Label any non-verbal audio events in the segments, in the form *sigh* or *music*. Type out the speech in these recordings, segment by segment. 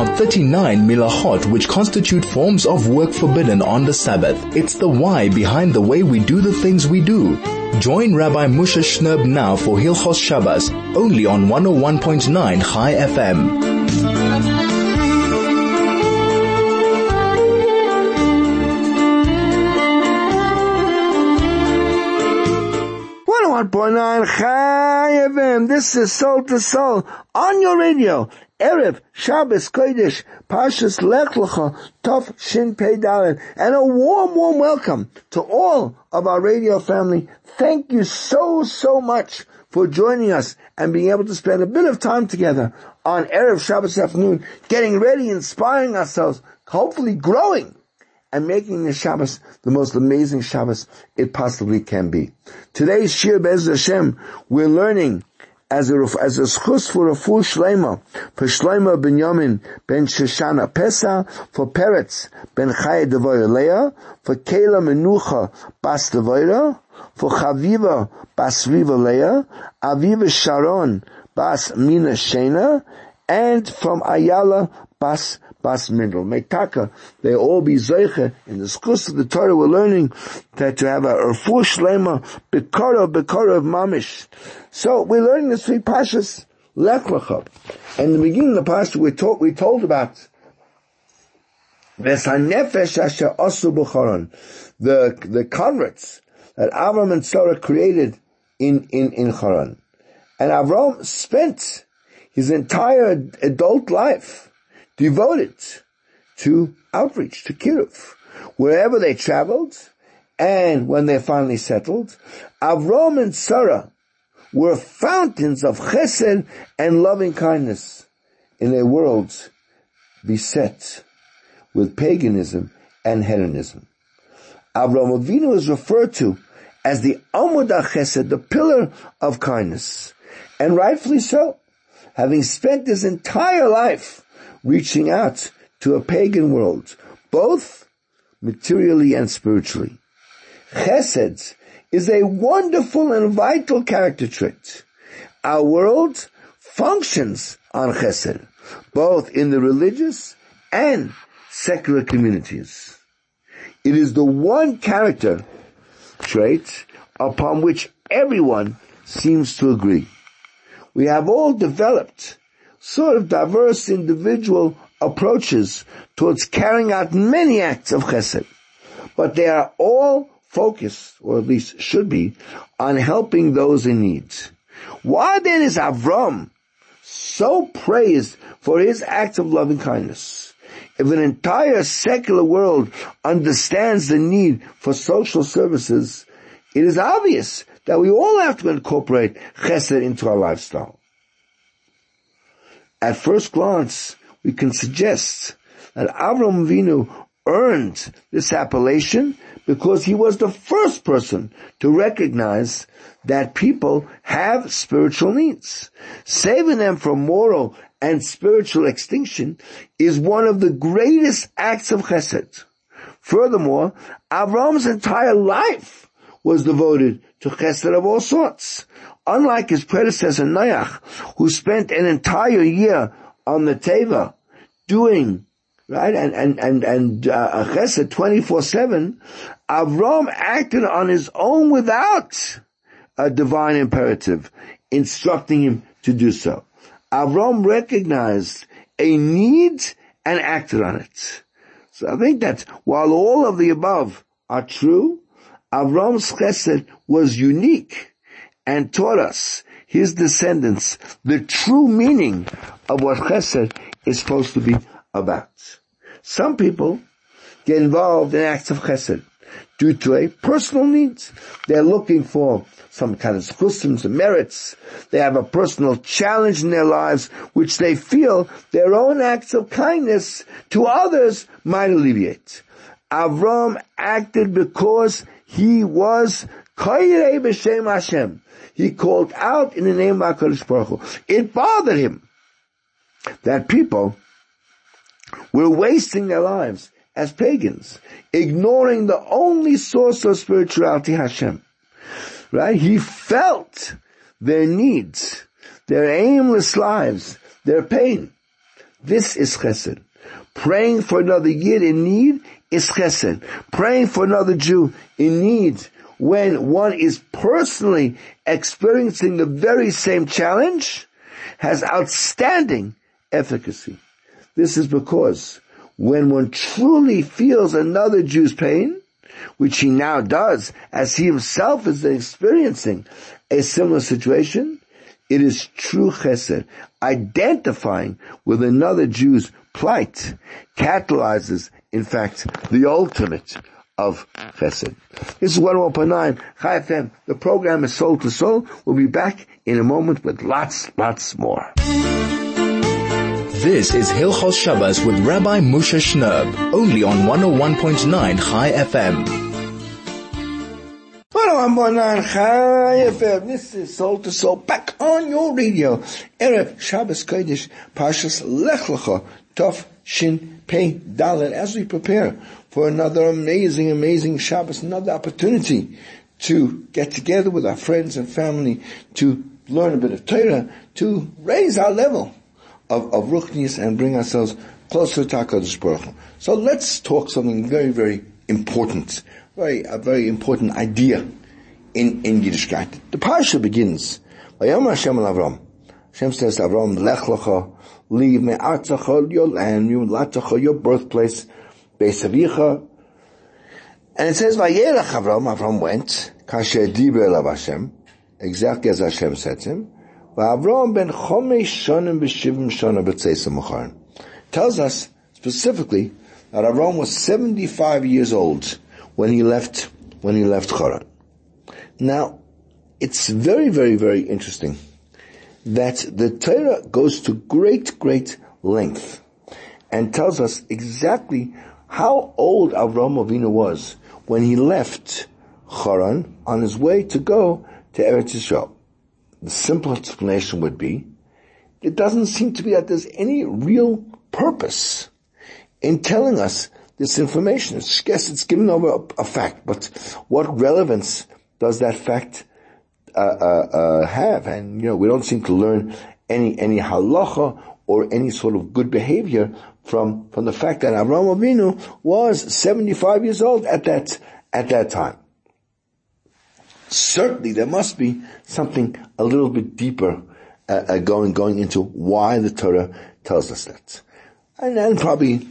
are 39 melachot which constitute forms of work forbidden on the Sabbath. It's the why behind the way we do the things we do. Join Rabbi Moshe Shnerb now for Hilchos Shabbos, only on 101.9 Chai FM. 101.9 Chai FM. This is Soul to Soul on your radio. Erev Shabbos Kodesh Pashas Lech Lecha Tov Shin Pei Dalet. And a warm, warm welcome to all of our radio family. Thank you so, so much for joining us and being able to spend a bit of time together on Erev Shabbos afternoon, getting ready, inspiring ourselves, hopefully growing and making the Shabbos the most amazing Shabbos it possibly can be. Today's Shir Bez Hashem, we're learning as a, as a schus for a full shleima for Shlema ben Yamin ben Shoshana Pesa, for Peretz ben Chaya Leah, for Kela Menucha bas Devoyer, for Chaviva bas Riva Leah, Aviva Sharon bas Mina Shena, and from Ayala bas Bas Mindel, Meitaka, they all be Zeiche. In the schools of the Torah, we're learning that to have a Erfu Shlema, Bekara, Bekara of Mamish. So we're learning the three Pashas, Lech Lecha. In the beginning of the Pasha, we told, we told about the, the converts that Avram and Sarah created in, in, in Haran. And Avram spent his entire adult life devoted to outreach, to Kiruv. Wherever they traveled, and when they finally settled, Avram and Sarah were fountains of chesed and loving kindness in a world beset with paganism and hedonism. Avram Avinu is referred to as the Amudah Chesed, the pillar of kindness. And rightfully so, having spent his entire life reaching out to a pagan world, both materially and spiritually. Chesed is a wonderful and vital character trait. Our world functions on chesed, both in the religious and secular communities. It is the one character trait upon which everyone seems to agree. We have all developed sort of diverse individual approaches towards carrying out many acts of chesed. But they are all focused, or at least should be, on helping those in need. Why then is Avram so praised for his acts of loving kindness? If an entire secular world understands the need for social services, it is obvious that we all have to incorporate chesed into our lifestyle. At first glance, we can suggest that Avram Avinu earned this appellation because he was the first person to recognize that people have spiritual needs. Saving them from moral and spiritual extinction is one of the greatest acts of chesed. Furthermore, Avram's entire life was devoted to chesed of all sorts. Unlike his predecessor Noach, who spent an entire year on the Teva doing right? And, and, and, and, uh, chesed 24-7, Avram acted on his own without a divine imperative, instructing him to do so. Avram recognized a need and acted on it. So I think that while all of the above are true, Avram's chesed was unique and taught us, his descendants, the true meaning of what chesed is supposed to be about. Some people get involved in acts of chesed due to a personal needs. They're looking for some kind of customs and merits. They have a personal challenge in their lives which they feel their own acts of kindness to others might alleviate. Avram acted because he was Kairei b'shem Hashem. He called out in the name of HaKadosh Baruch Hu. It bothered him that people were wasting their lives as pagans, ignoring the only source of spirituality, Hashem. Right? He felt their needs, their aimless lives, their pain. This is chesed. Praying for another Yid in need is chesed. Praying for another Jew in need when one is personally experiencing the very same challenge has outstanding efficacy. This is because when one truly feels another Jew's pain, which he now does as he himself is experiencing a similar situation, it is true chesed. Identifying with another Jew's plight catalyzes, in fact, the ultimate of chesed. This is 101.9 Chai FM. The program is Soul to Soul. We'll be back in a moment with lots, lots more. This is Hilchos Shabbos with Rabbi Moshe Shnerb, only on 101.9 Chai FM. 101.9 Chai FM. This is Soul to Soul back on your radio. Erev Shabbos Kodesh Parshas Lech Lecha Tov Shin Pei Dalet as we prepare for another amazing, amazing Shabbos, another opportunity to get together with our friends and family to learn a bit of Torah, to raise our level of, of Ruchnius and bring ourselves closer to HaKadosh Baruch Hu. So let's talk something very, very important, very, a very important idea in, in Yiddishkeit. The parsha begins, Vayam Hashem Avram. Hashem says, Avram, lech lecha, leave me your land, your birthplace, Beisavicha. And it says, Vayerach Avram, Avram went, Kasher Diber Elav Hashem, exactly as Hashem said to him, V'Avram ben Chomesh Shonim b'Shivim Shona b'Tzeisa Mocharim. Tells us specifically that Avram was 75 years old when he left, when he left Choran. Now, it's very, very, very interesting that the Torah goes to great, great length and tells us exactly how old Avram Avinu was when he left Haran on his way to go to Eretz Yisrael. The simple explanation would be, it doesn't seem to be that there's any real purpose in telling us this information. It's, yes, it's given over a, a fact, but what relevance does that fact uh, uh, uh, have? And you know, we don't seem to learn any any halacha or any sort of good behavior from, from the fact that Avraham Avinu was 75 years old at that, at that time. Certainly there must be something a little bit deeper uh, uh, going, going into why the Torah tells us that. And then probably,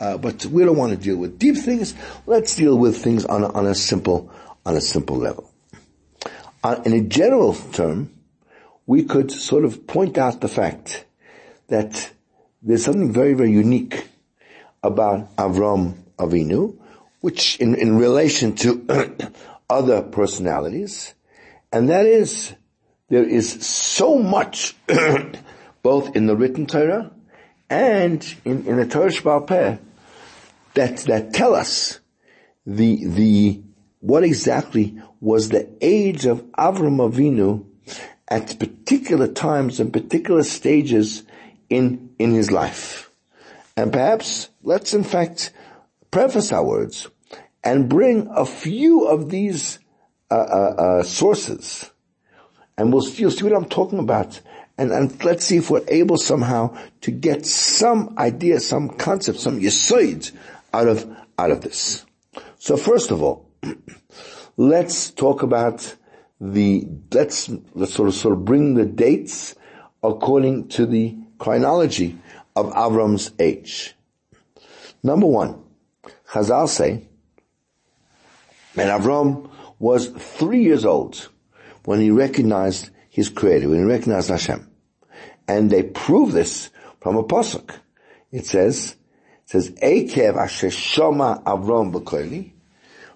uh, but we don't want to deal with deep things. Let's deal with things on a, on a simple, on a simple level. Uh, in a general term, we could sort of point out the fact that there's something very, very unique about Avram Avinu, which in, in relation to *clears throat* other personalities, and that is, there is so much, *clears throat* both in the written Torah and in, in the Torah Sheba'al Peh, that, that tell us the, the, what exactly was the age of Avram Avinu at particular times and particular stages in, in his life. And perhaps let's in fact preface our words and bring a few of these uh, uh, uh, sources, and we'll see, see what I'm talking about. And, and let's see if we're able somehow to get some idea, some concept, some yisoid out of out of this. So first of all, *clears throat* let's talk about the let's let's sort of sort of bring the dates according to the chronology of Avram's age. Number one, Chazal say that Avram was three years old when he recognized his creator, when he recognized Hashem. And they prove this from a pasuk. It says, it says, Ekev asher shoma Avram b'koili,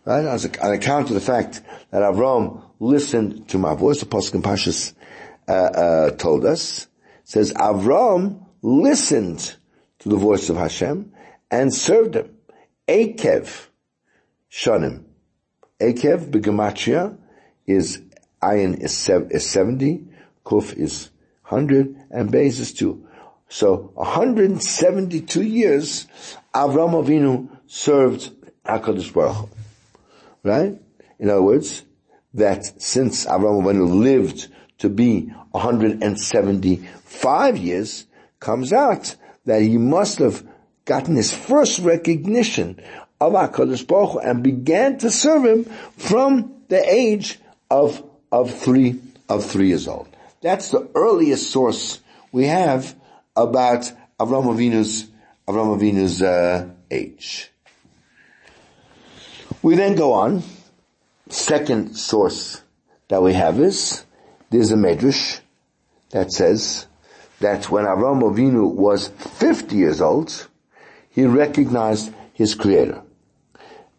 right? As a, on account of the fact that Avram listened to my voice, the pasuk in Pashas uh, uh, told us, says Avram listened to the voice of Hashem and served him. Akev Shanim. Akev begematria is ayin is, is 70, kuf is 100, and beis is 2. So 172 years Avram Avinu served HaKadosh Baruch Right? In other words, that since Avram Avinu lived to be 175 years, comes out that he must have gotten his first recognition of HaKadosh Baruch Hu and began to serve him from the age of, of three, of three years old. That's the earliest source we have about Avram Avinu's, Avram Avinu's, uh, age. We then go on. Second source that we have is, there's a medrash that says that when Avram Avinu was 50 years old, he recognized his creator.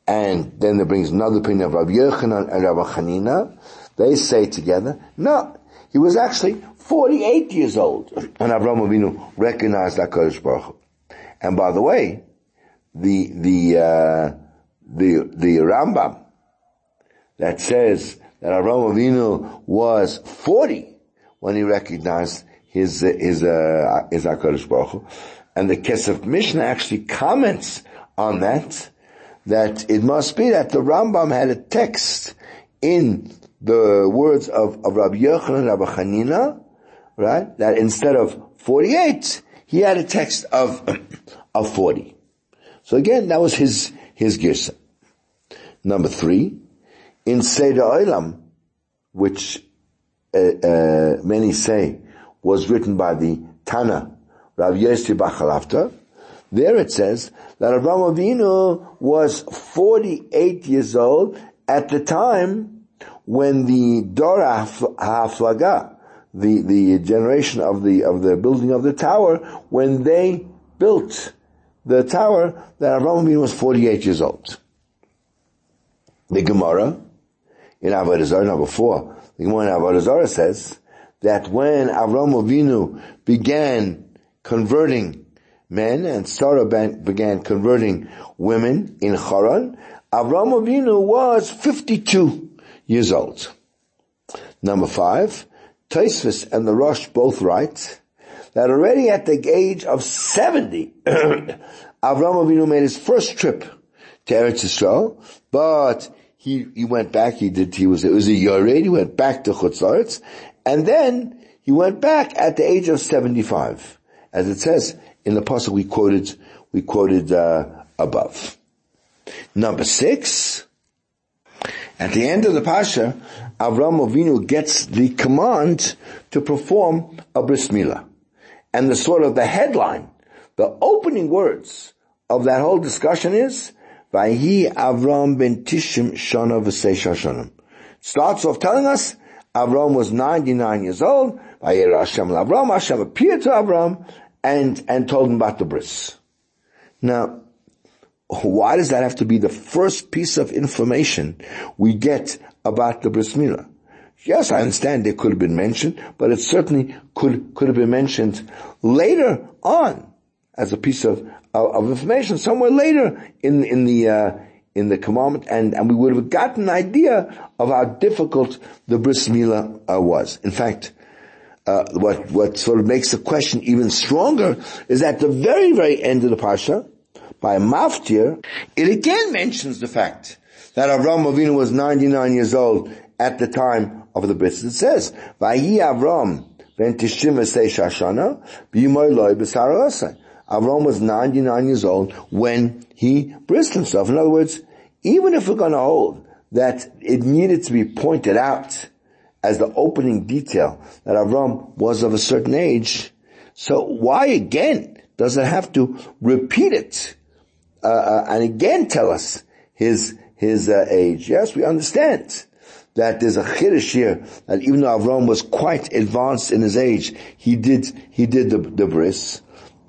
And then there brings another opinion of Rabbi Yochanan and Rabbi Hanina. They say together, no, he was actually 48 years old when Avram Avinu recognized HaKadosh Baruch Hu. And by the way, the, the, uh, the, the Rambam that says that Avram Avinu was 40 when he recognized his, his, uh, his HaKadosh Baruch Hu. And the Kesef Mishnah actually comments on that, that it must be that the Rambam had a text in the words of, of Rabbi Yochanan Rabbi Hanina, right? That instead of 48, he had a text of, of 40. So again, that was his, his girsa. Number three, in Seder Olam, which uh, uh, many say was written by the Tana, Rav Yossi Bachalafta, there it says that Avraham Avinu was 48 years old at the time when the Dora Haflaga, the, the generation of the, of the building of the tower, when they built the tower, that Avraham Avinu was 48 years old. The Gemara in Avodah Zarah number four, the Gemara in Avodah Zarah says that when Avram Avinu began converting men and Sarah began converting women in Haran, Avram Avinu was 52 years old. Number five, Tosfos and the Rosh both write that already at the age of 70, *coughs* Avram Avinu made his first trip to Eretz Yisrael, but he, he went back, he did, he was, it was a Yored, he went back to Chutzaretz, and then he went back at the age of 75, as it says in the pasuk we quoted, we quoted, uh, above. Number six, at the end of the Pasha, Avram Avinu gets the command to perform a bris milah. And the sort of the headline, the opening words of that whole discussion is, Vayhi Avram ben Tishim Shana v'Seisha Shanim. Starts off telling us Avram was 99 years old. Vayir Hashem Avram. Hashem appeared to Avram and, and told him about the bris. Now, why does that have to be the first piece of information we get about the bris milah? Yes, I understand it could have been mentioned, but it certainly could, could have been mentioned later on as a piece of, of information somewhere later in, in the, uh, in the commandment and, and we would have gotten an idea of how difficult the bris milah uh, was. In fact, uh, what, what sort of makes the question even stronger is at the very, very end of the parsha, by Maftir, it again mentions the fact that Avram Avinu was 99 years old at the time of the bris. It says, "Vayi Avram ben Tishim Shashana b'yimoy loy b'sarasai." Avram was 99 years old when he brised himself. In other words, even if we're going to hold that it needed to be pointed out as the opening detail that Avram was of a certain age, so why again does it have to repeat it uh, uh, and again tell us his his uh, age? Yes, we understand that there's a chiddush here that even though Avram was quite advanced in his age, he did he did the, the bris.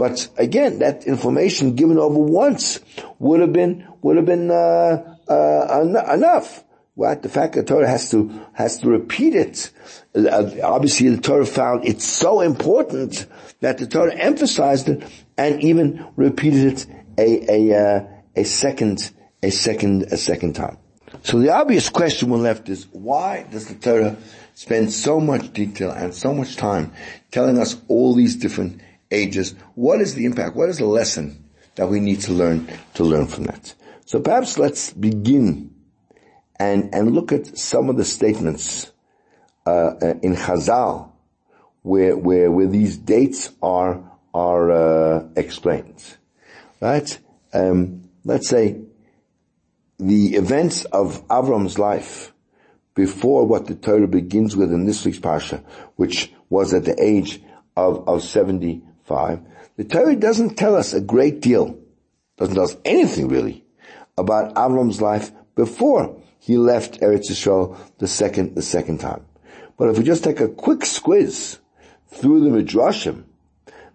But again, that information given over once would have been would have been uh, uh, enough. What the fact that Torah has to has to repeat it. Uh, obviously, the Torah found it so important that the Torah emphasized it and even repeated it a a uh, a second a second a second time. So the obvious question we're left is why does the Torah spend so much detail and so much time telling us all these different ages. What is the impact? What is the lesson that we need to learn to learn from that? So perhaps let's begin and and look at some of the statements uh, uh in Chazal where where where these dates are are uh, explained. Right? Um, let's say the events of Avram's life before what the Torah begins with in this week's Parsha, which was at the age of, of 75, the Torah doesn't tell us a great deal, doesn't tell us anything really, about Avram's life before he left Eretz Yisrael the second, the second time. But if we just take a quick squiz through the Midrashim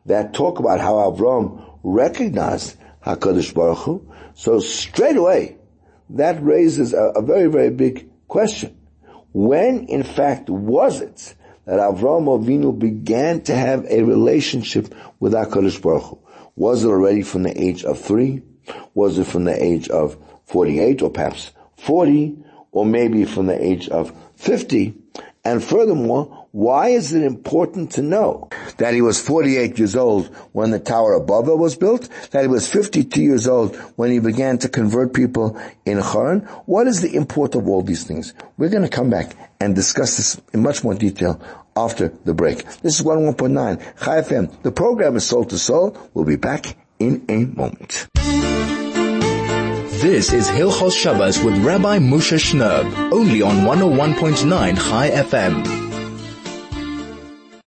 that talk about how Avram recognized HaKadosh Baruch Hu, so straight away, that raises a, a very, very big question. When, in fact, was it that Avram Avinu began to have a relationship with HaKadosh Baruch Hu? Was it already from the age of three? Was it from the age of 48 or perhaps 40 or maybe from the age of 50? And furthermore, why is it important to know that he was 48 years old when the Tower of Babel was built? That he was 52 years old when he began to convert people in Haran? What is the import of all these things? We're going to come back and discuss this in much more detail after the break. This is 101.9 Chai FM. The program is Soul to Soul. We'll be back in a moment. This is Hilchos Shabbos with Rabbi Moshe Shnerb, only on 101.9 Chai FM.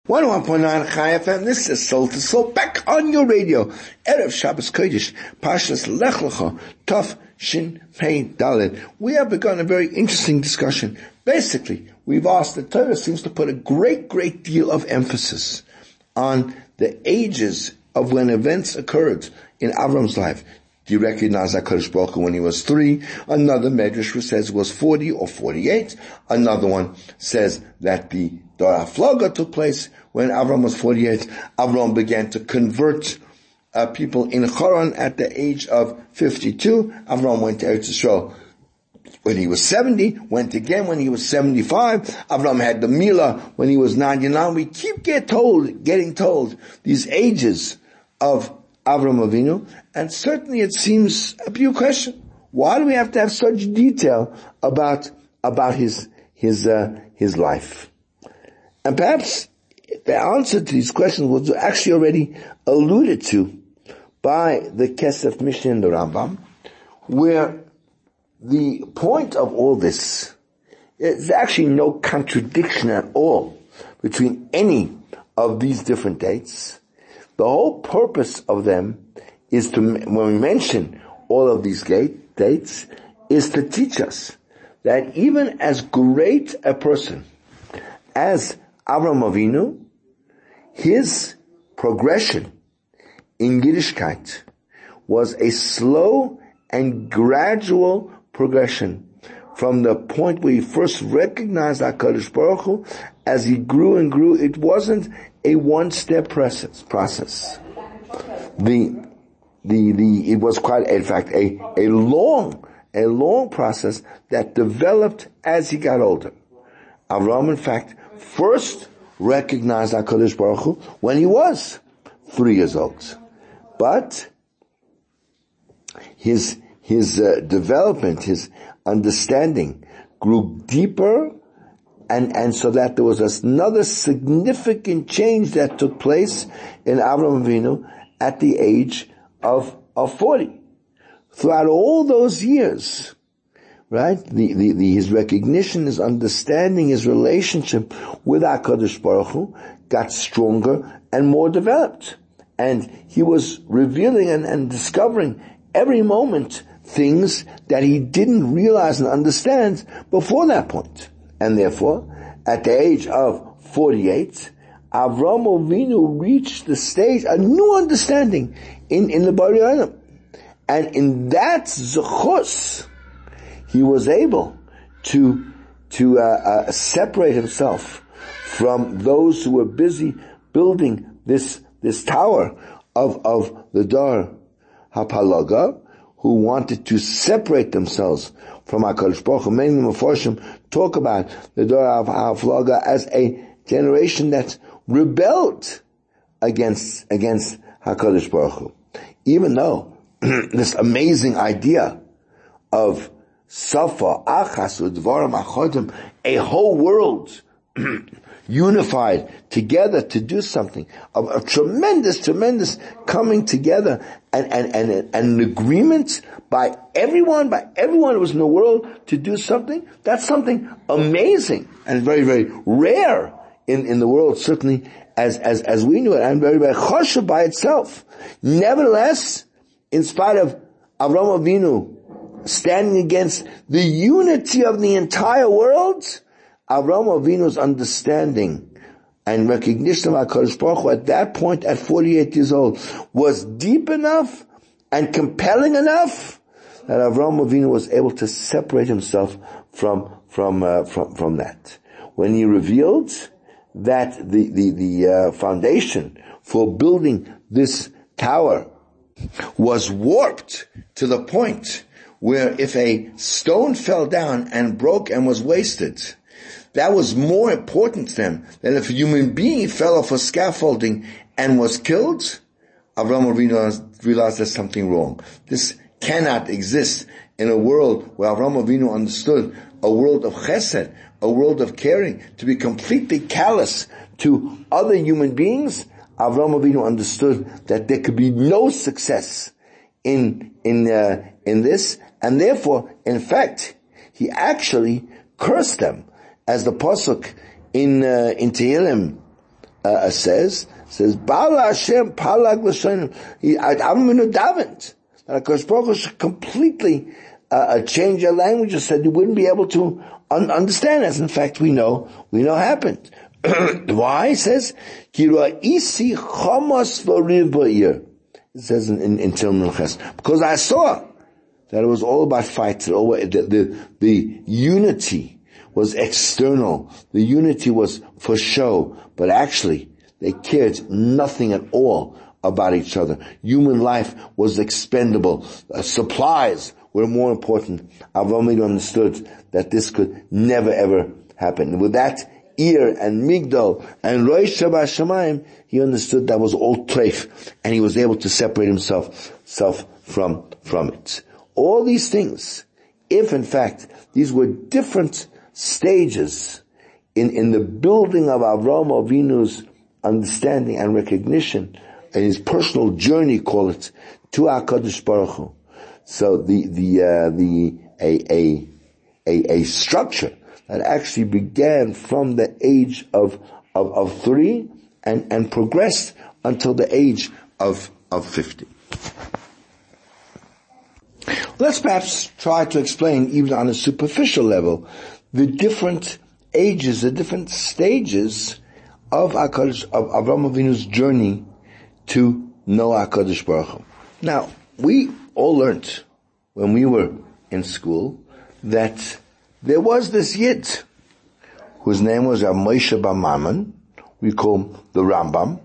101.9 Chai FM, this is Soul to Soul, back on your radio. Erev Shabbos Kodesh, Pashas Lech Lecha, Tov Shin Pei Dalet. We have begun a very interesting discussion. Basically, we've asked, the Torah seems to put a great, great deal of emphasis on the ages of when events occurred in Avram's life. Do you recognize HaKadosh Baruch Hu when he was three? Another Medrash says was 40 or 48. Another one says that the Dor HaFlaga took place when Avram was 48. Avram began to convert uh, people in Haran at the age of 52. Avram went to Eretz Yisrael when he was 70, went again when he was 75. Avram had the Mila when he was 99. We keep get told, getting told these ages of Avram Avinu, and certainly it seems a pure question. Why do we have to have such detail about about his his uh, his life? And perhaps the answer to these questions was actually already alluded to by the Kesef Mishnah in the Rambam, where the point of all this is actually no contradiction at all between any of these different dates. The whole purpose of them is to, when we mention all of these gate, dates, is to teach us that even as great a person as Avram Avinu, his progression in Yiddishkeit was a slow and gradual progression from the point where he first recognized HaKadosh Baruch Hu, as he grew and grew, it wasn't a one-step process. process. The, the, the, it was quite, in fact, a, a long, a long process that developed as he got older. Avram, in fact, first recognized HaKadosh Baruch Hu when he was three years old. But his, his uh, development, his understanding grew deeper and, and so that there was another significant change that took place in Avram Avinu at the age of, of 40. Throughout all those years, right, the, the, the, his recognition, his understanding, his relationship with HaKadosh Baruch Hu got stronger and more developed. And he was revealing and, and discovering every moment things that he didn't realize and understand before that point. And therefore, at the age of 48, Avram Avinu reached the stage, a new understanding in, in the Bari Olam. And in that zechus, he was able to, to uh, uh, separate himself from those who were busy building this, this tower of, of the Dor HaFlaga, who wanted to separate themselves from HaKadosh Baruch Hu. Many Mephoshim talk about the Dora of Haflaga as a generation that rebelled against, against HaKadosh Baruch Hu. Even though *clears throat* this amazing idea of Safa, Achas, Udvaram, Achodim, a whole world *clears throat* unified together to do something, a, a tremendous, tremendous coming together and, and, and, and an agreement by everyone, by everyone who was in the world to do something, that's something amazing and very, very rare in, in the world, certainly as, as, as we knew it, and very, very choshev by itself. Nevertheless, in spite of Avram Avinu standing against the unity of the entire world, Avram Avinu's understanding and recognition of HaKadosh Baruch Hu at that point at 48 years old was deep enough and compelling enough that Avram Avinu was able to separate himself from, from, uh, from, from that. When he revealed that the, the, the uh, foundation for building this tower was warped to the point where if a stone fell down and broke and was wasted, that was more important to them than if a human being fell off a scaffolding and was killed. Avram Avinu realized there's something wrong. This cannot exist in a world where Avram Avinu understood a world of chesed, a world of caring, to be completely callous to other human beings. Avram Avinu understood that there could be no success in in uh, in this, and therefore, in fact, he actually cursed them as the pasuk in uh, in Tehillim uh, says says Bala Hashem Palag L'Shonim. Avram davened that Hakadosh Baruch Hu completely uh, uh, change their language, said you wouldn't be able to un- understand, as in fact we know we know happened. *clears throat* Why? It says It says in in, in because I saw that it was all about fights. The, the, the unity was external. The unity was for show, but actually they cared nothing at all about each other. Human life was expendable. Uh, supplies were more important. Avram understood that this could never ever happen. With that ear and migdal and roish Shemayim, he understood that was all treif, and he was able to separate himself self from from it. All these things, if in fact these were different stages in, in the building of Avram Avinu's understanding and recognition and his personal journey, call it, to HaKadosh Baruch Hu. So the, the, uh, the, a, a, a, a structure that actually began from the age of, of, of three and, and progressed until the age of, of 50. Let's perhaps try to explain even on a superficial level the different ages, the different stages of Akadosh, of Avraham Avinu's journey to know Hakadosh Baruch Hu. Now, we all learned when we were in school that there was this Yid whose name was Moshe Bamaman. We call him the Rambam.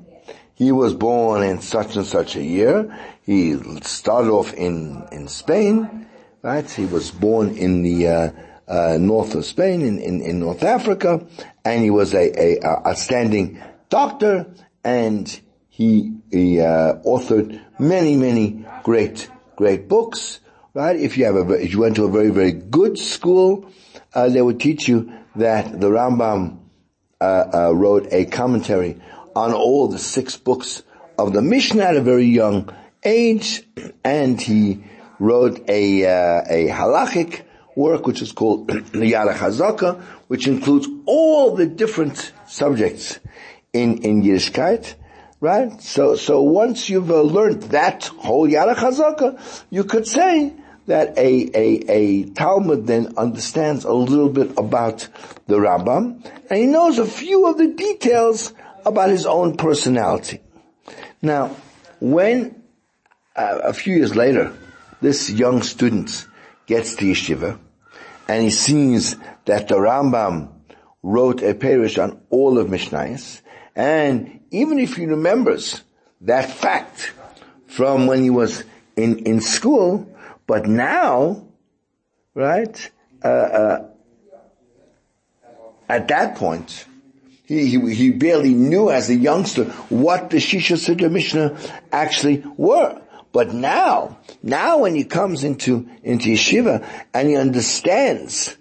He was born in such and such a year. He started off in in Spain, right? He was born in the uh, uh, north of Spain, in, in, in, North Africa, and he was a, a, outstanding doctor, and he, he uh, authored many, many great, great books. Right? If you have a, if you went to a very, very good school, uh, they would teach you that the Rambam uh, uh, wrote a commentary on all the six books of the Mishnah at a very young age, and he wrote a uh, a halachic work which is called *clears throat* Yad Chazaka, which includes all the different subjects in, in Yiddishkeit, right? So, so once you've uh, learned that whole Yad Chazaka, you could say that a, a, a Talmud then understands a little bit about the Rambam, and he knows a few of the details about his own personality. Now, when uh, a few years later, this young student gets to yeshiva, and he sees that the Rambam wrote a parish on all of Mishnayos, and even if he remembers that fact from when he was in, in school, but now, right, uh, uh, at that point, he, he, he, barely knew as a youngster what the Shisha Siddur Mishnah actually were. But now, now when he comes into, into yeshiva and he understands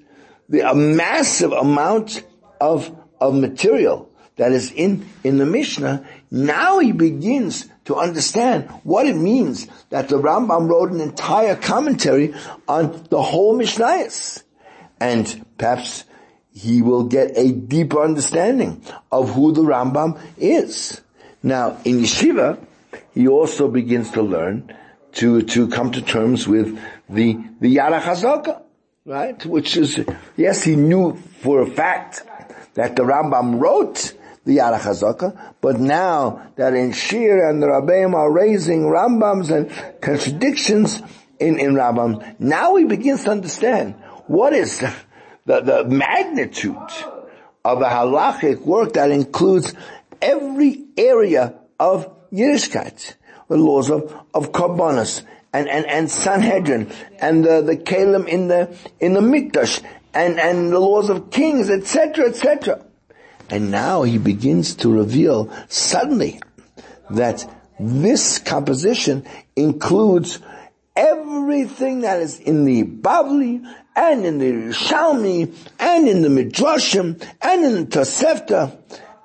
the, a massive amount of, of material that is in, in the Mishnah, now he begins to understand what it means that the Rambam wrote an entire commentary on the whole Mishnayos. And perhaps he will get a deeper understanding of who the Rambam is. Now, in yeshiva, he also begins to learn to, to come to terms with the, the Yad Chazaka, right? Which is, yes, he knew for a fact that the Rambam wrote the Yad Chazaka, but now that in Shir and the Rabbeim are raising Rambams and contradictions in, in Rambam, now he begins to understand what is the, the, the magnitude of a halachic work that includes every area of Yiddishkeit, the laws of, of Karbonis, and, and, and Sanhedrin, and the, the Kalim in the, in the Mikdash, and, and the laws of kings, etc., etc. And now he begins to reveal suddenly that this composition includes everything that is in the Bavli and in the Shalmi and in the Midrashim and in the Tosefta.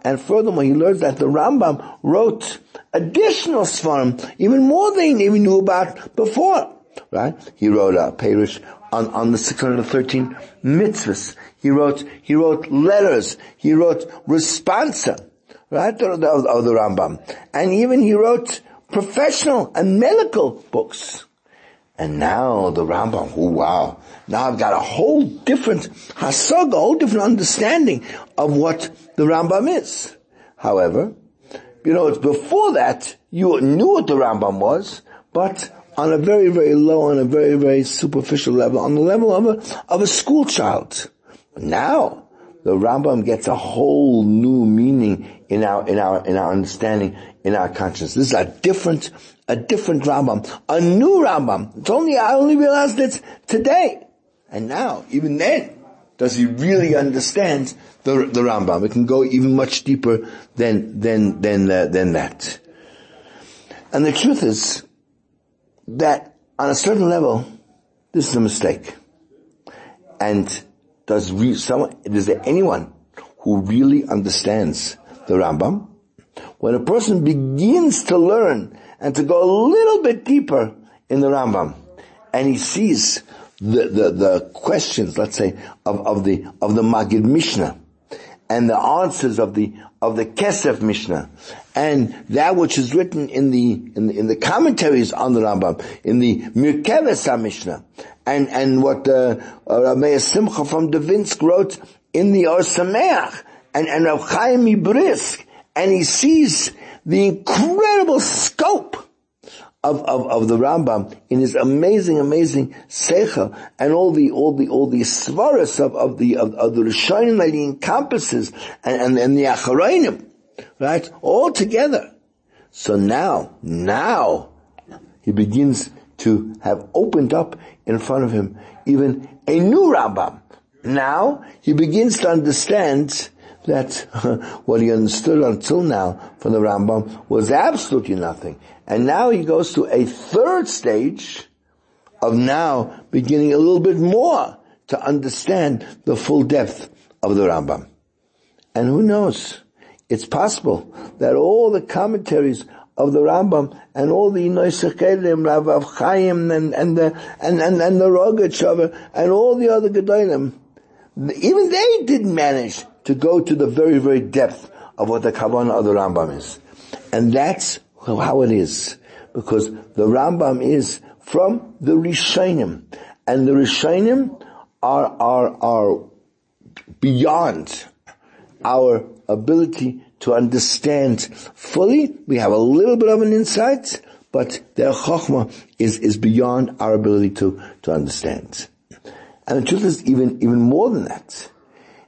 And furthermore, he learns that the Rambam wrote additional svarim, even more than he even knew about before. Right? He wrote a Perish on, on the 613 mitzvahs. He wrote, he wrote letters. He wrote responsa, right, of the, of the Rambam. And even he wrote professional and medical books. And now the Rambam, oh wow, now I've got a whole different hasaga, a whole different understanding of what the Rambam is. However, you know, before that, you knew what the Rambam was, but on a very, very low, on a very, very superficial level, on the level of a, of a school child. Now, the Rambam gets a whole new meaning in our, in our, in our understanding, in our consciousness. This is a different, a different Rambam, a new Rambam. It's only, I only realized it today. And now, even then, does he really understand the, the Rambam? It can go even much deeper than, than, than, uh, than that. And the truth is, that on a certain level, this is a mistake. And does someone, is there anyone who really understands the Rambam? When a person begins to learn and to go a little bit deeper in the Rambam, and he sees the, the, the questions, let's say, of, of the, of the Magid Mishnah, and the answers of the of the Kesef Mishnah. And that which is written in the in the, in the commentaries on the Rambam in the Mirkeves Mishnah and and what uh, uh, Simcha from Devinsk wrote in the Or Sameach. And and Rav Chaim Brisk and he sees the incredible scope of, of, of the Rambam in his amazing, amazing Seicha and all the, all the, all the svaras of, of the, of, of the Rishonim that he encompasses and, and, and the Acharayim, right? All together. So now, now, he begins to have opened up in front of him even a new Rambam. Now, he begins to understand that *laughs* what he understood until now from the Rambam was absolutely nothing. And now he goes to a third stage of now beginning a little bit more to understand the full depth of the Rambam. And who knows? It's possible that all the commentaries of the Rambam and all the Noisechelim, Rav Chaim and, and the, and, and, and the Rogachover and all the other Gedolim, even they didn't manage to go to the very, very depth of what the Kavanah of the Rambam is. And that's how it is. Because the Rambam is from the Rishonim. And the Rishonim are, are, are beyond our ability to understand fully. We have a little bit of an insight, but their chokhmah is, is beyond our ability to, to understand. And the truth is even, even more than that.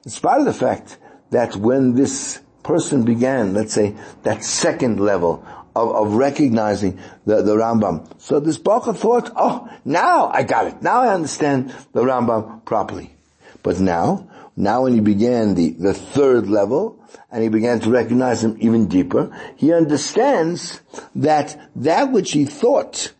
In spite of the fact that when this person began, let's say, that second level of, of recognizing the, the Rambam. So this Bacha thought, oh, now I got it. Now I understand the Rambam properly. But now, now when he began the, the third level, and he began to recognize him even deeper, he understands that that which he thought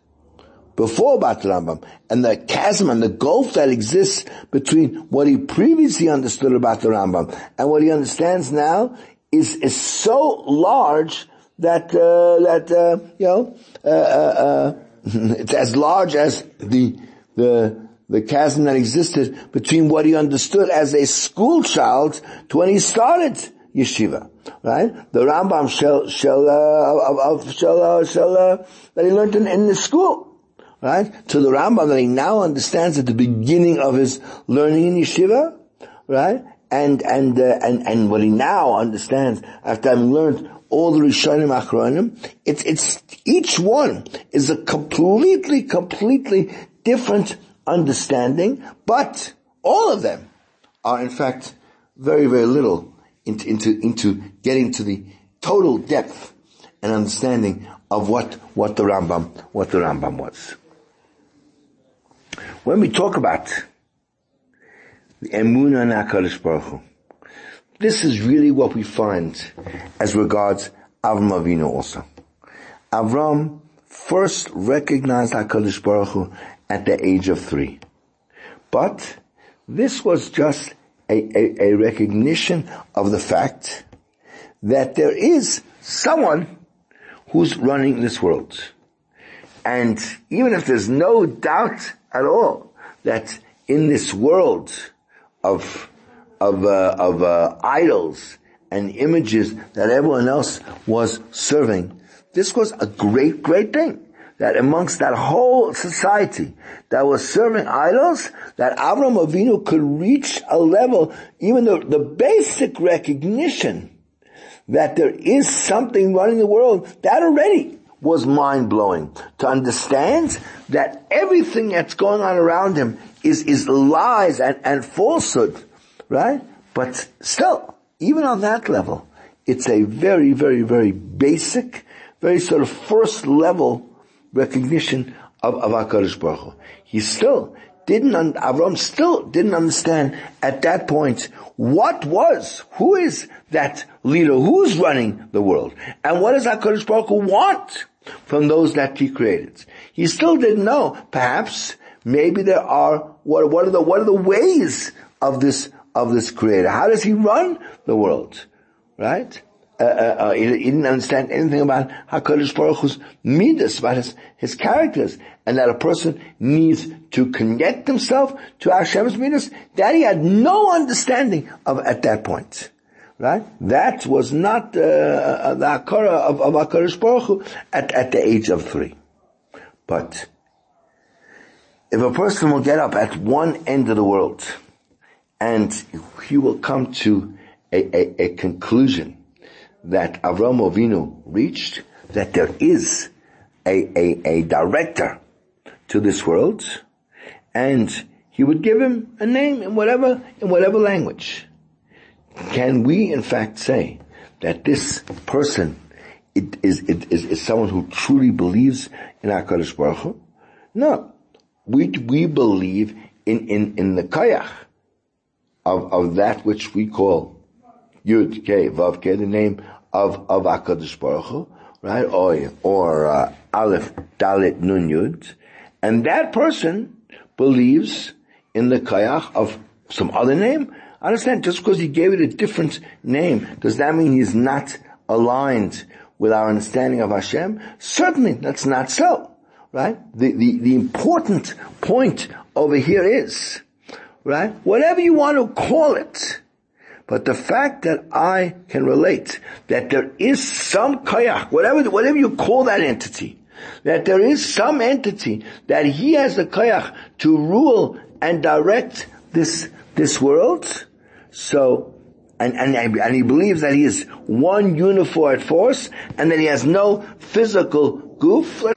before the Rambam, and the chasm and the gulf that exists between what he previously understood about the Rambam and what he understands now is, is so large that, uh, that, uh, you know, uh, uh, uh *laughs* it's as large as the, the, the chasm that existed between what he understood as a school child to when he started yeshiva, right? The Rambam shall, shall, uh, of, shall, shall, that he learned in, in the school, right? To the Rambam that he now understands at the beginning of his learning in yeshiva, right? And, and, uh, and, and what he now understands after having learned all the Rishonim Achronim, it's, it's, each one is a completely, completely different understanding, but all of them are in fact very, very little into, into, into getting to the total depth and understanding of what, what the Rambam, what the Rambam was. When we talk about the Emunah and Baruch Hu, this is really what we find as regards Avram Avinu also. Avram first recognized HaKadosh Baruch Hu at the age of three. But this was just a, a, a recognition of the fact that there is someone who's running this world. And even if there's no doubt at all that in this world of of uh, of uh, idols and images that everyone else was serving, this was a great, great thing. That amongst that whole society that was serving idols, that Avram Avinu could reach a level, even the, the basic recognition that there is something running the world, that already was mind blowing. To understand that everything that's going on around him is, is lies and, and falsehood, right? But still, even on that level, it's a very, very, very basic, very sort of first level recognition of, of HaKadosh Baruch Hu. He still didn't, Avram still didn't understand at that point what was, who is that leader, who's running the world, and what does HaKadosh Baruch Hu want from those that he created. He still didn't know. Perhaps, maybe there are, what, what are the, what are the ways of this, of this creator? How does he run the world? Right? uh, uh, uh he, didn't understand anything about HaKadosh Baruch Hu's midas, about his, his characters, and that a person needs to connect himself to Hashem's midas, that he had no understanding of at that point. Right? That was not uh, uh the Hakara of, of HaKadosh Baruch Hu at, at the age of three. But, if a person will get up at one end of the world, and he will come to a, a, a conclusion that Avram Avinu reached, that there is a, a, a director to this world, and he would give him a name in whatever, in whatever language. Can we in fact say that this person it is, it is, is someone who truly believes in HaKadosh Baruch Hu? No. We, we believe in, in, in the kayach of, of that which we call Yud K Vav K, the name of of Hakadosh Baruch Hu, right? Or or uh, Aleph Dalet Nun Yud, and that person believes in the kayach of some other name. Understand just because he gave it a different name, does that mean he's not aligned with our understanding of Hashem? Certainly, that's not so. Right? The, the, the important point over here is, right? Whatever you want to call it, but the fact that I can relate that there is some kayach, whatever, whatever you call that entity, that there is some entity that he has the kayach to rule and direct this, this world. So, and, and, and he believes that he is one unified force and that he has no physical guf.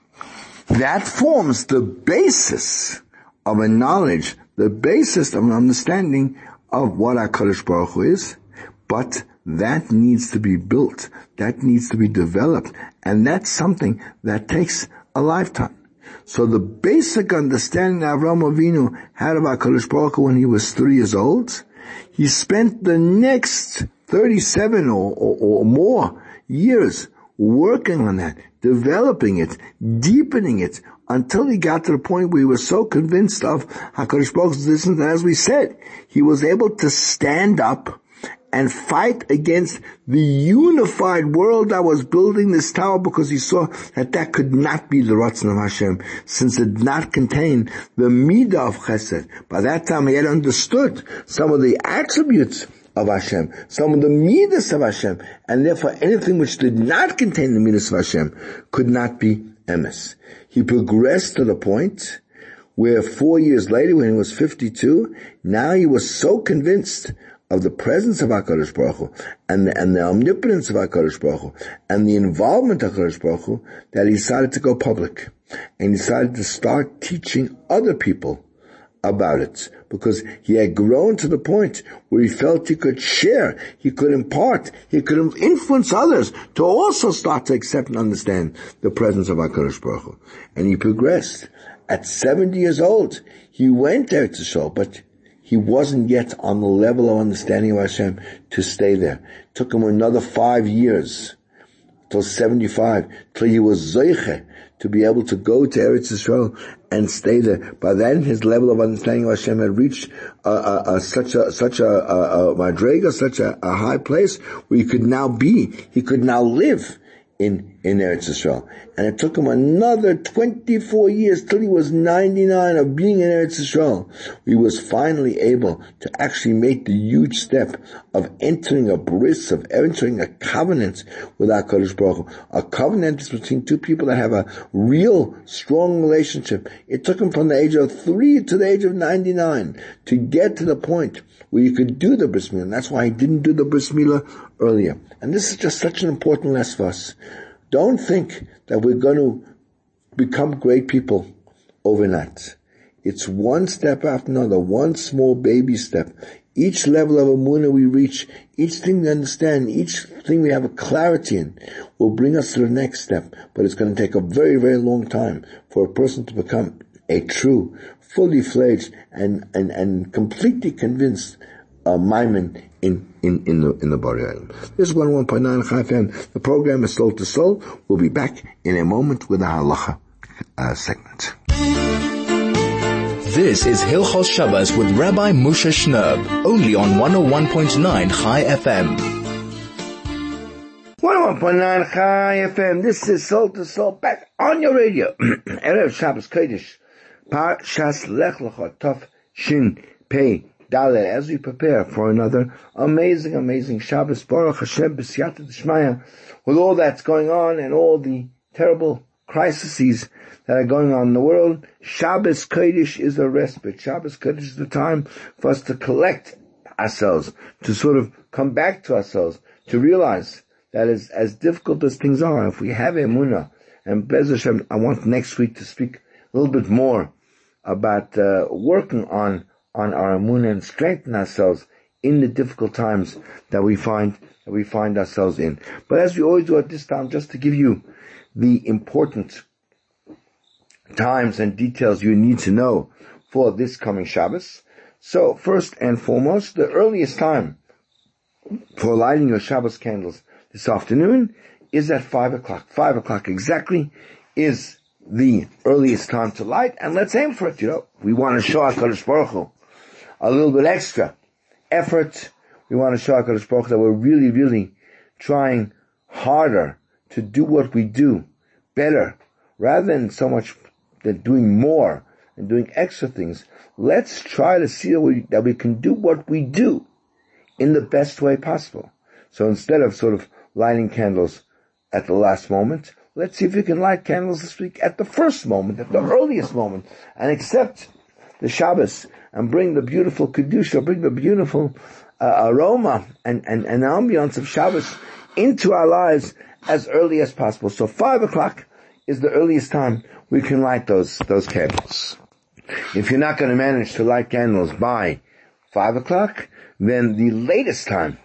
That forms the basis of a knowledge, the basis of an understanding of what HaKadosh Baruch Hu is, but that needs to be built. That needs to be developed. And that's something that takes a lifetime. So the basic understanding Avram Avinu had about HaKadosh Baruch when he was three years old, he spent the next 37 or, or, or more years working on that, developing it, deepening it, until he got to the point where he was so convinced of HaKadosh Baruch Hu's existence as we said, he was able to stand up and fight against the unified world that was building this tower because he saw that that could not be the Ratzon of Hashem since it did not contain the Midah of Chesed. By that time he had understood some of the attributes of Hashem, some of the Midas of Hashem, and therefore anything which did not contain the Midas of Hashem could not be emes. He progressed to the point where four years later, when he was 52, now he was so convinced of the presence of HaKadosh Baruch Hu, and the, and the omnipotence of HaKadosh Baruch Hu, and the involvement of HaKadosh Baruch Hu, that he decided to go public. And he decided to start teaching other people about it because he had grown to the point where he felt he could share, he could impart, he could influence others to also start to accept and understand the presence of HaKadosh Baruch Hu. And he progressed. At 70 years old, he went there to show, but he wasn't yet on the level of understanding of Hashem to stay there. It took him another five years, till 75, till he was Zeiche, to be able to go to Eretz Yisrael and stay there. By then, his level of understanding of Hashem had reached such a such a, a, a madrega, such a, a high place where he could now be, he could now live in, in Eretz Yisrael. And it took him another 24 years till he was 99 of being in Eretz Yisrael. He was finally able to actually make the huge step of entering a bris, of entering a covenant with HaKadosh Baruch Hu. A covenant is between two people that have a real strong relationship. It took him from the age of three to the age of 99 to get to the point where you could do the bris milah. And that's why he didn't do the bris milah earlier. And this is just such an important lesson for us. Don't think that we're going to become great people overnight. It's one step after another, one small baby step. Each level of Amunah we reach, each thing we understand, each thing we have a clarity in, will bring us to the next step. But it's going to take a very, very long time for a person to become a true, fully fledged, and, and, and completely convinced uh, Maamin in, in, in the, in the Borei Olam. This is 101.9 FM. The program is Soul to Soul. We'll be back in a moment with the Halacha uh, segment. This is Hilchos Shabbos with Rabbi Moshe Shnerb, only on 101.9 Chai FM. 101.9 Chai FM. This is Soul to Soul back on your radio. *clears throat* Erev Shabbos Kodesh. Parshas Lech Lecha Tov Shin Pei Dalet, as we prepare for another amazing, amazing Shabbos, Baruch Hashem, B'siyata D'Shmaya, with all that's going on and all the terrible crises that are going on in the world, Shabbos Kodesh is a respite. Shabbos Kodesh is the time for us to collect ourselves, to sort of come back to ourselves, to realize that as, as difficult as things are, if we have Emunah, and Bez Hashem, I want next week to speak a little bit more about uh, working on on our moon and strengthen ourselves in the difficult times that we find that we find ourselves in. But as we always do at this time, just to give you the important times and details you need to know for this coming Shabbos. So first and foremost, the earliest time for lighting your Shabbos candles this afternoon is at five o'clock. Five o'clock exactly is the earliest time to light, and let's aim for it. You know, we want to show HaKadosh Baruch Hu a little bit extra effort. We want to show HaKadosh Baruch that we're really, really trying harder to do what we do better, rather than so much than doing more and doing extra things. Let's try to see that we, that we can do what we do in the best way possible. So instead of sort of lighting candles at the last moment, let's see if we can light candles this week at the first moment, at the earliest moment, and accept the Shabbos and bring the beautiful Kedusha, bring the beautiful uh, aroma and, and, and ambiance of Shabbos into our lives as early as possible. So five o'clock is the earliest time we can light those, those candles. If you're not going to manage to light candles by five o'clock, then the latest time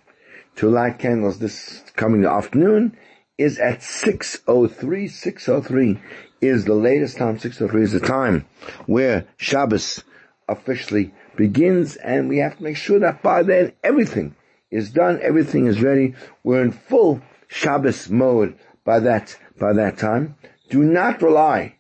to light candles this coming afternoon is at 6.03. 6.03 is the latest time. 6.03 is the time where Shabbos officially begins and we have to make sure that by then everything is done, everything is ready. We're in full Shabbos mode by that, by that time. Do not rely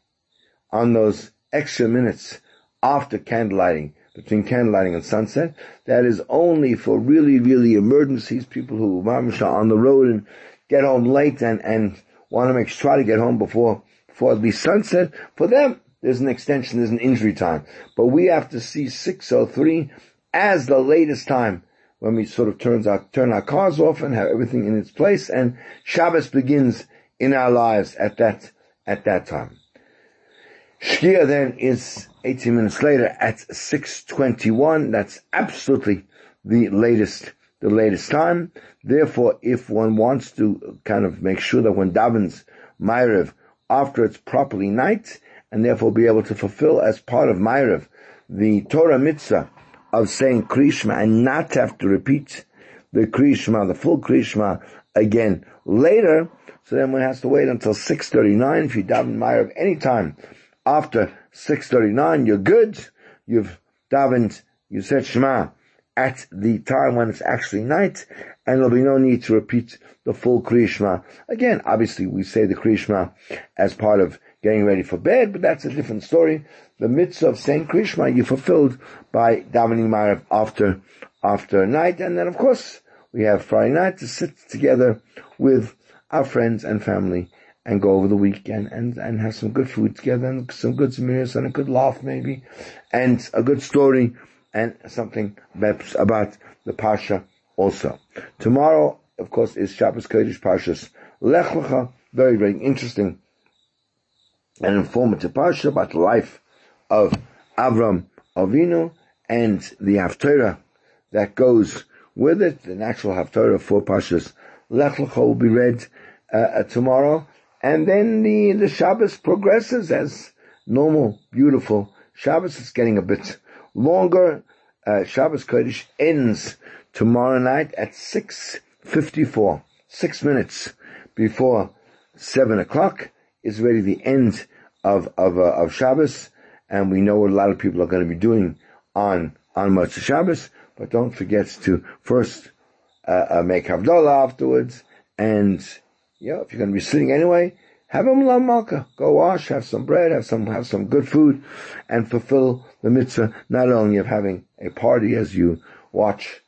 on those extra minutes after candlelighting between candlelighting and sunset. That is only for really, really emergencies, people who are on the road and get home late and, and want to make try to get home before, at least sunset. For them, there's an extension, there's an injury time. But we have to see 603 as the latest time when we sort of turns our, turn our cars off and have everything in its place and Shabbos begins in our lives at that, at that time. Shkia then is 18 minutes later at 6.21. That's absolutely the latest, the latest time. Therefore, if one wants to kind of make sure that when davens Ma'ariv after it's properly night, and therefore be able to fulfill as part of Ma'ariv the Torah mitzvah of saying Krishma and not have to repeat the Krishma, the full Krishma again later. So then one has to wait until 6.39 if you daven Ma'ariv any time after 6.39, you're good. You've davened, you said Shema at the time when it's actually night, and there'll be no need to repeat the full Krishma. Again, obviously we say the Krishma as part of getting ready for bed, but that's a different story. The mitzvah of saying Krishma you fulfilled by davening Ma'ariv after, after night, and then of course we have Friday night to sit together with our friends and family and go over the weekend and, and have some good food together and some good zemiris and a good laugh maybe and a good story and something about the Pasha also. Tomorrow, of course, is Shabbos Kodesh Pashas Lech Lecha, very, very interesting and informative Pasha about the life of Avram Avinu and the Haftarah that goes with it. The natural Haftarah for Pashas Lech Lecha will be read uh, tomorrow and then the, the Shabbos progresses as normal, beautiful Shabbos. is getting a bit longer. Uh, Shabbos Kodesh ends tomorrow night at 6.54. Six minutes before seven o'clock is really the end of, of, uh, of Shabbos. And we know what a lot of people are going to be doing on, on Motzei Shabbos. But don't forget to first, uh, uh make Havdalah afterwards and yeah, if you're going to be sitting anyway, have a Melave Malka. Go wash, have some bread, have some, have some good food, and fulfill the mitzvah not only of having a party as you watch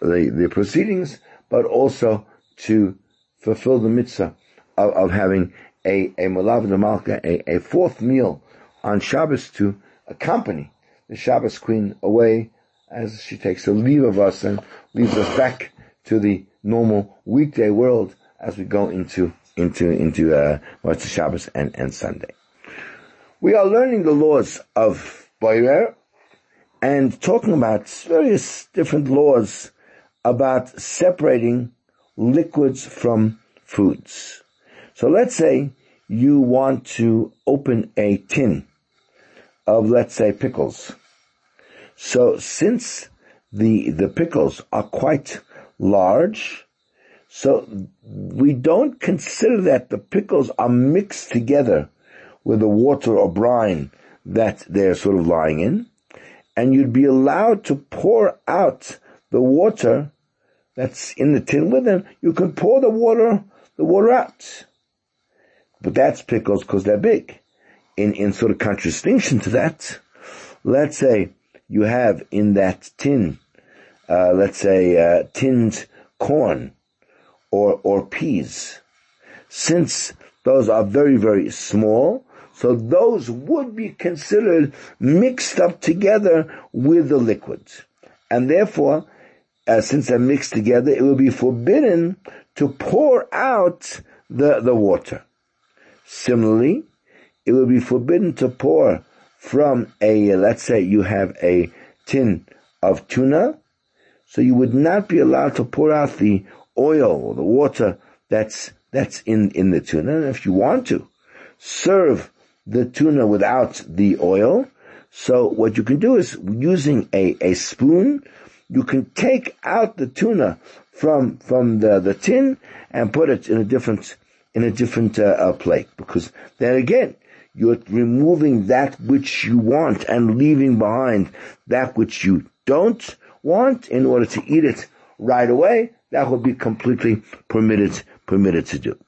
the, the proceedings, but also to fulfill the mitzvah of, of having a, a Melave Malka, a, a fourth meal on Shabbos to accompany the Shabbos queen away as she takes a leave of us and leaves us back to the normal weekday world as we go into into into uh, Motzei Shabbos and, and Sunday. We are learning the laws of Boirer and talking about various different laws about separating liquids from foods. So let's say you want to open a tin of, let's say, pickles. So since the, the pickles are quite large, so we don't consider that the pickles are mixed together with the water or brine that they're sort of lying in. And you'd be allowed to pour out the water that's in the tin with them. You can pour the water, the water out. But that's pickles because they're big. In, in sort of contradistinction to that, let's say you have in that tin, uh, let's say, uh, tinned corn, or, or peas. Since those are very, very small, so those would be considered mixed up together with the liquids. And therefore, uh, since they're mixed together, it will be forbidden to pour out the, the water. Similarly, it will be forbidden to pour from a, let's say you have a tin of tuna, so you would not be allowed to pour out the oil or the water that's that's in in the tuna. And if you want to serve the tuna without the oil, so what you can do is using a, a spoon, you can take out the tuna from from the, the tin and put it in a different in a different uh, uh, plate because then again you're removing that which you want and leaving behind that which you don't want in order to eat it right away that would be completely permitted, permitted to do.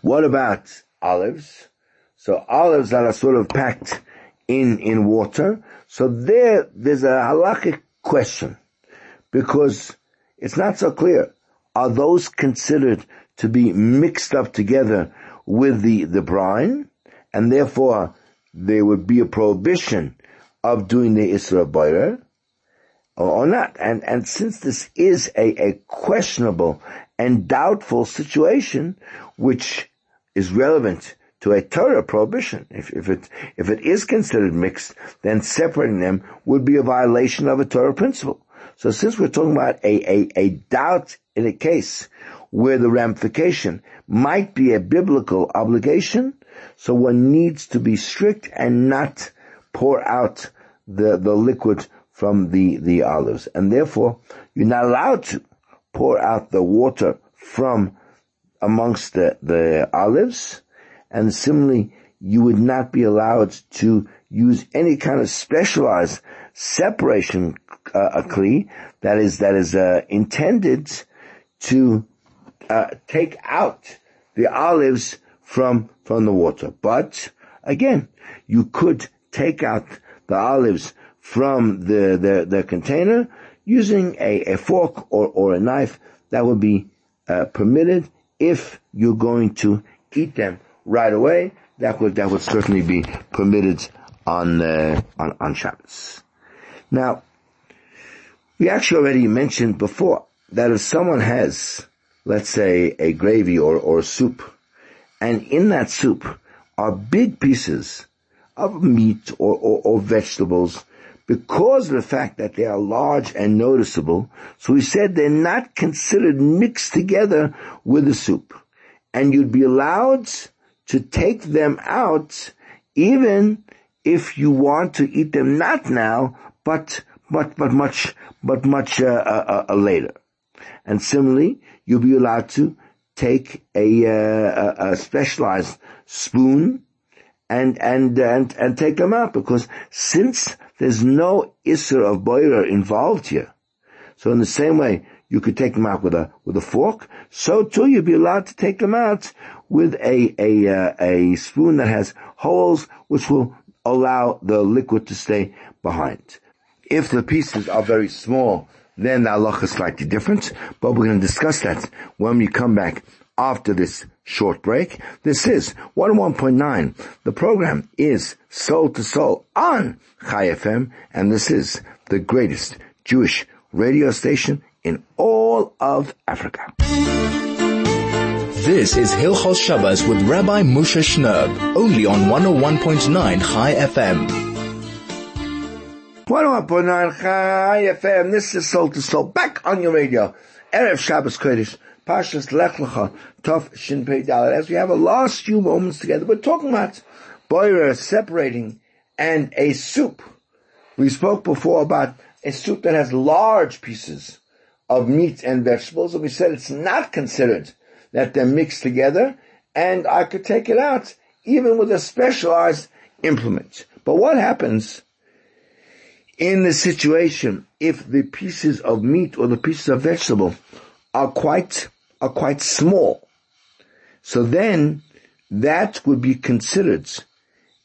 What about olives? So olives that are sort of packed in, in water. So there, there's a halachic question because it's not so clear. Are those considered to be mixed up together with the, the brine? And therefore there would be a prohibition of doing the Isra Bayr or not. And, and since this is a, a questionable and doubtful situation, which is relevant to a Torah prohibition. If, if it, if it is considered mixed, then separating them would be a violation of a Torah principle. So since we're talking about a, a, a doubt in a case where the ramification might be a biblical obligation, so one needs to be strict and not pour out the, the liquid from the, the olives. And therefore, you're not allowed to pour out the water from amongst the, the olives. And similarly, you would not be allowed to use any kind of specialized separation uh, a kli that is that is uh, intended to uh, take out the olives from from the water. But again, you could take out the olives from the the, the container using a, a fork or, or a knife. That would be uh, permitted if you're going to eat them right away. That would that would certainly be permitted on uh, on on Shabbos. Now, we actually already mentioned before that if someone has, let's say, a gravy or, or soup, and in that soup are big pieces of meat or, or, or vegetables, because of the fact that they are large and noticeable, so we said they're not considered mixed together with the soup. And you'd be allowed to take them out even if you want to eat them not now, but but but much but much uh, uh, uh, later. And similarly, you'll be allowed to take a, uh, a specialized spoon and and and and take them out because since there's no isser of boirer involved here, so in the same way you could take them out with a with a fork, so too you'd be allowed to take them out with a a uh, a spoon that has holes which will allow the liquid to stay behind. If the pieces are very small, then the halacha is slightly different, but we're going to discuss that when we come back after this short break. This is 101.9. The program is Soul to Soul on Chai FM, and this is the greatest Jewish radio station in all of Africa. This is Hilchos Shabbos with Rabbi Moshe Shnerb, only on 101.9 Chai FM. 101.9 Chai FM. This is Soul to Soul. Back on your radio. Erev Shabbos Kodesh. Pashas Lech Lecha. Tov Shin Pei Dalet. As we have a last few moments together, we're talking about boirer separating and a soup. We spoke before about a soup that has large pieces of meat and vegetables, and we said it's not considered that they're mixed together, and I could take it out even with a specialized implement. But what happens in the situation if the pieces of meat or the pieces of vegetable are quite are quite small. So then that would be considered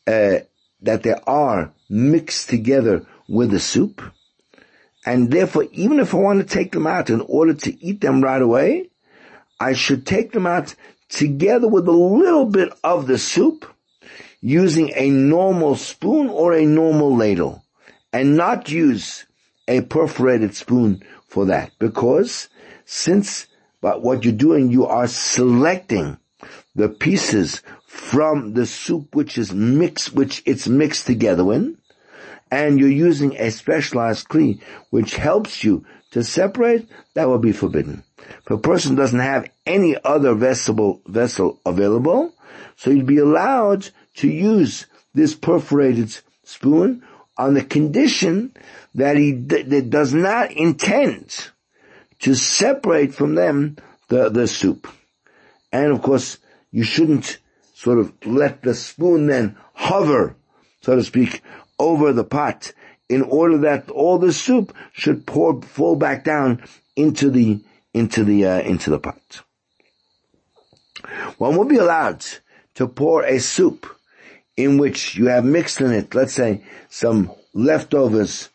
uh, that they are mixed together with the soup. And therefore, even if I want to take them out in order to eat them right away, I should take them out together with a little bit of the soup using a normal spoon or a normal ladle and not use a perforated spoon for that because since but what you're doing, you are selecting the pieces from the soup which is mixed, which it's mixed together in, and you're using a specialized kli which helps you to separate, that will be forbidden. If a person doesn't have any other vessel, vessel available, so you'd be allowed to use this perforated spoon on the condition that he d- that does not intend to separate from them the, the soup. And of course, you shouldn't sort of let the spoon then hover, so to speak, over the pot in order that all the soup should pour, fall back down into the, into the, uh, into the pot. One will be allowed to pour a soup in which you have mixed in it, let's say, some leftovers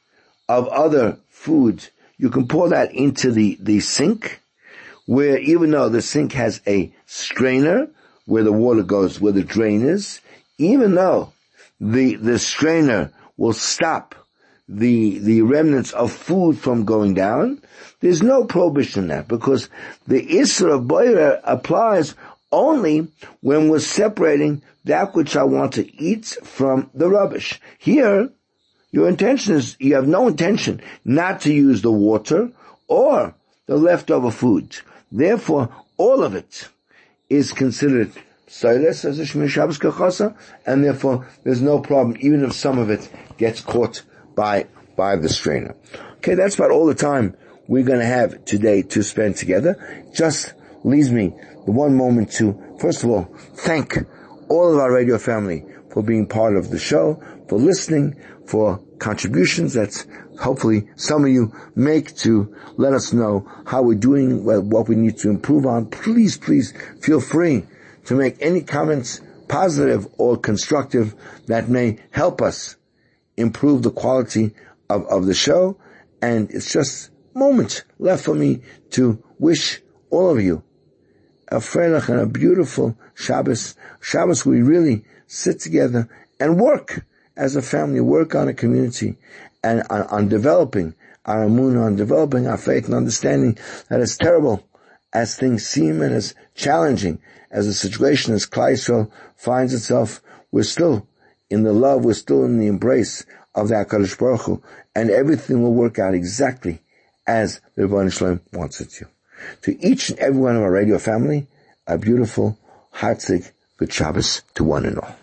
of other food, you can pour that into the, the sink, where even though the sink has a strainer, where the water goes, where the drain is, even though the, the strainer will stop the, the remnants of food from going down, there's no prohibition in that because the Isra of Boirer applies only when we're separating that which I want to eat from the rubbish. Here, your intention is, you have no intention not to use the water or the leftover food. Therefore, all of it is considered Silas as a Shabbos Kachasa, and therefore there's no problem even if some of it gets caught by, by the strainer. Okay, that's about all the time we're to have today to spend together. Just leaves me the one moment to, first of all, thank all of our radio family for being part of the show, for listening, for contributions that hopefully some of you make to let us know how we're doing, what we need to improve on. Please, please feel free to make any comments, positive or constructive, that may help us improve the quality of, of the show. And it's just moments left for me to wish all of you a freilich and a beautiful Shabbos. Shabbos we really sit together and work as a family, work on a community and on, on developing our amun, on developing our faith and understanding that as terrible as things seem and as challenging as the situation as Kleisel finds itself, we're still in the love, we're still in the embrace of the HaKadosh Baruch Hu, and everything will work out exactly as the Ribbono Shel Olam wants it to. To each and every one of our radio family, a beautiful, heartfelt good Shabbos to one and all.